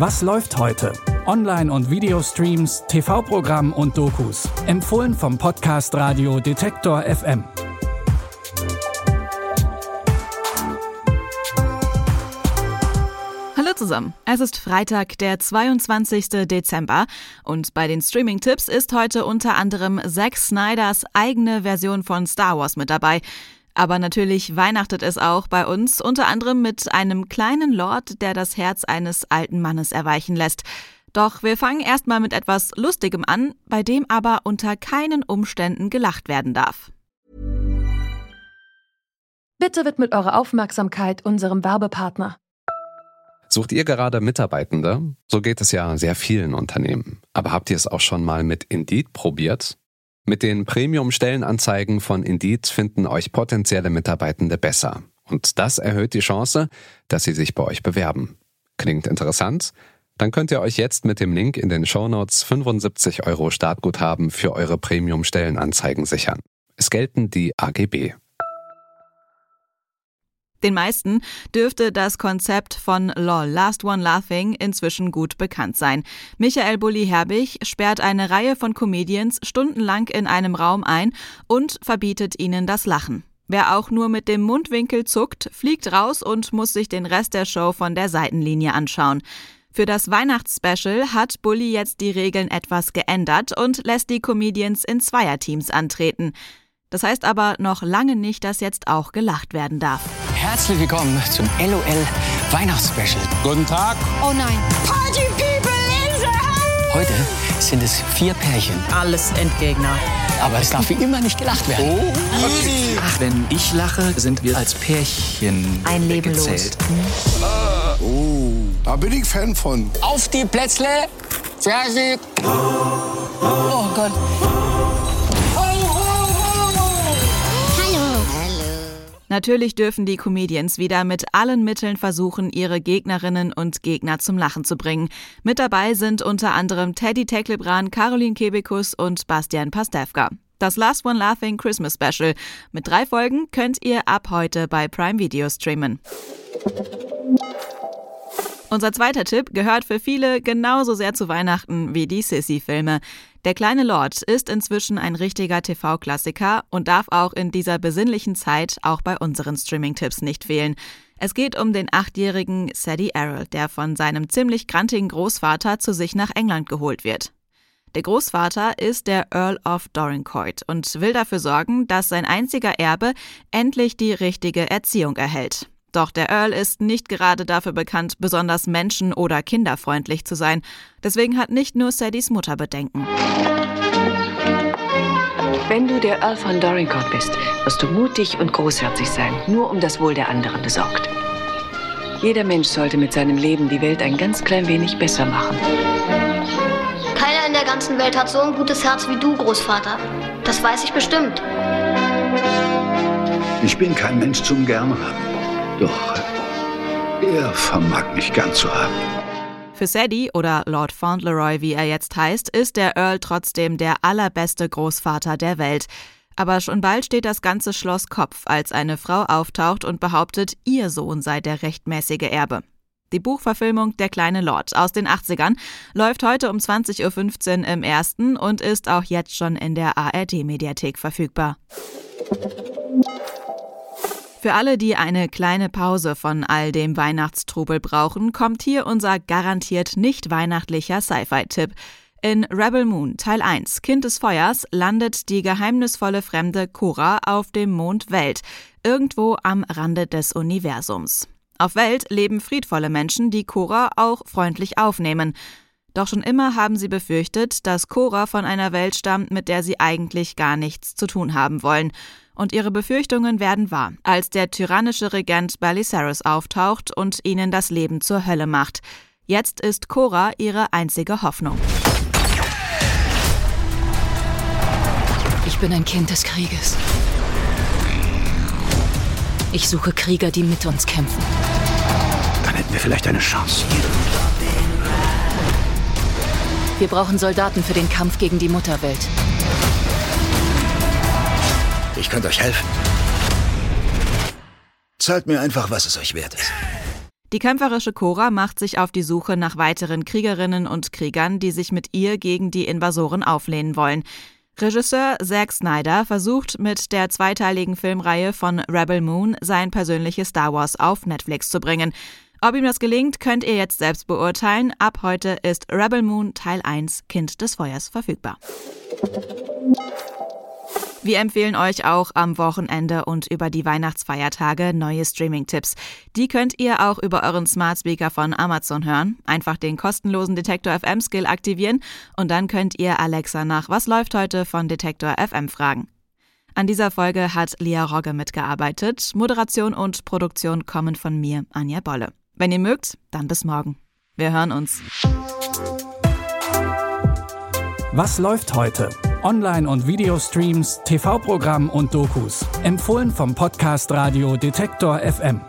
Was läuft heute? Online- und Videostreams, TV-Programm und Dokus. Empfohlen vom Podcast Radio Detektor FM. Hallo zusammen. Es ist Freitag, der 22. Dezember und bei den Streaming-Tipps ist heute unter anderem Zack Snyders eigene Version von Star Wars mit dabei. Aber natürlich weihnachtet es auch bei uns, unter anderem mit einem kleinen Lord, der das Herz eines alten Mannes erweichen lässt. Doch wir fangen erstmal mit etwas Lustigem an, bei dem aber unter keinen Umständen gelacht werden darf. Bitte widmet eure Aufmerksamkeit unserem Werbepartner. Sucht ihr gerade Mitarbeitende? So geht es ja sehr vielen Unternehmen. Aber habt ihr es auch schon mal mit Indeed probiert? Mit den Premium-Stellenanzeigen von Indeed finden euch potenzielle Mitarbeitende besser. Und das erhöht die Chance, dass sie sich bei euch bewerben. Klingt interessant? Dann könnt ihr euch jetzt mit dem Link in den Shownotes 75 Euro Startguthaben für eure Premium-Stellenanzeigen sichern. Es gelten die AGB. Den meisten dürfte das Konzept von LOL, Last One Laughing, inzwischen gut bekannt sein. Michael Bulli-Herbig sperrt eine Reihe von Comedians stundenlang in einem Raum ein und verbietet ihnen das Lachen. Wer auch nur mit dem Mundwinkel zuckt, fliegt raus und muss sich den Rest der Show von der Seitenlinie anschauen. Für das Weihnachtsspecial hat Bully jetzt die Regeln etwas geändert und lässt die Comedians in Zweierteams antreten. Das heißt aber noch lange nicht, dass jetzt auch gelacht werden darf. Herzlich willkommen zum LOL Weihnachtsspecial. Guten Tag. Oh nein. Party People in the house. Heute sind es vier Pärchen. Alles Endgegner. Aber es darf wie immer nicht gelacht werden. Oh, okay. Ach, wenn ich lache, sind wir als Pärchen Ein Leben gezählt. Los. Oh, da bin ich Fan von. Auf die Plätzle. Fertig. Oh Gott. Natürlich dürfen die Comedians wieder mit allen Mitteln versuchen, ihre Gegnerinnen und Gegner zum Lachen zu bringen. Mit dabei sind unter anderem Teddy Teklebran, Caroline Kebekus und Bastian Pastewka. Das Last One Laughing Christmas Special. Mit drei Folgen könnt ihr ab heute bei Prime Video streamen. Unser zweiter Tipp gehört für viele genauso sehr zu Weihnachten wie die Sissy-Filme. Der kleine Lord ist inzwischen ein richtiger TV-Klassiker und darf auch in dieser besinnlichen Zeit auch bei unseren Streaming-Tipps nicht fehlen. Es geht um den achtjährigen Sadie Errol, der von seinem ziemlich grantigen Großvater zu sich nach England geholt wird. Der Großvater ist der Earl of Dorincourt und will dafür sorgen, dass sein einziger Erbe endlich die richtige Erziehung erhält. Doch der Earl ist nicht gerade dafür bekannt, besonders menschen- oder kinderfreundlich zu sein. Deswegen hat nicht nur Sadies Mutter Bedenken. Wenn du der Earl von Dorincourt bist, wirst du mutig und großherzig sein, nur um das Wohl der anderen besorgt. Jeder Mensch sollte mit seinem Leben die Welt ein ganz klein wenig besser machen. Keiner in der ganzen Welt hat so ein gutes Herz wie du, Großvater. Das weiß ich bestimmt. Ich bin kein Mensch zum Gern haben. Doch er vermag mich gern zu haben. Für Sadie oder Lord Fauntleroy, wie er jetzt heißt, ist der Earl trotzdem der allerbeste Großvater der Welt. Aber schon bald steht das ganze Schloss Kopf, als eine Frau auftaucht und behauptet, ihr Sohn sei der rechtmäßige Erbe. Die Buchverfilmung Der kleine Lord aus den 80ern läuft heute um 20.15 Uhr im ersten und ist auch jetzt schon in der ARD-Mediathek verfügbar. Für alle, die eine kleine Pause von all dem Weihnachtstrubel brauchen, kommt hier unser garantiert nicht weihnachtlicher Sci-Fi-Tipp. In Rebel Moon Teil 1 Kind des Feuers landet die geheimnisvolle fremde Cora auf dem Mond Welt, irgendwo am Rande des Universums. Auf Welt leben friedvolle Menschen, die Cora auch freundlich aufnehmen. Doch schon immer haben sie befürchtet, dass Cora von einer Welt stammt, mit der sie eigentlich gar nichts zu tun haben wollen. Und ihre Befürchtungen werden wahr, als der tyrannische Regent Balisaris auftaucht und ihnen das Leben zur Hölle macht. Jetzt ist Cora ihre einzige Hoffnung. Ich bin ein Kind des Krieges. Ich suche Krieger, die mit uns kämpfen. Dann hätten wir vielleicht eine Chance. Wir brauchen Soldaten für den Kampf gegen die Mutterwelt. Ich könnte euch helfen. Zahlt mir einfach, was es euch wert ist. Die kämpferische Cora macht sich auf die Suche nach weiteren Kriegerinnen und Kriegern, die sich mit ihr gegen die Invasoren auflehnen wollen. Regisseur Zack Snyder versucht mit der zweiteiligen Filmreihe von Rebel Moon sein persönliches Star Wars auf Netflix zu bringen. Ob ihm das gelingt, könnt ihr jetzt selbst beurteilen. Ab heute ist Rebel Moon Teil 1 Kind des Feuers verfügbar. Wir empfehlen euch auch am Wochenende und über die Weihnachtsfeiertage neue Streaming-Tipps. Die könnt ihr auch über euren Smart Speaker von Amazon hören. Einfach den kostenlosen Detektor FM Skill aktivieren und dann könnt ihr Alexa nach Was läuft heute von Detektor FM fragen. An dieser Folge hat Lia Rogge mitgearbeitet. Moderation und Produktion kommen von mir, Anja Bolle. Wenn ihr mögt, dann bis morgen. Wir hören uns. Was läuft heute? Online- und Videostreams, TV-Programm und Dokus. Empfohlen vom Podcast Radio Detektor FM.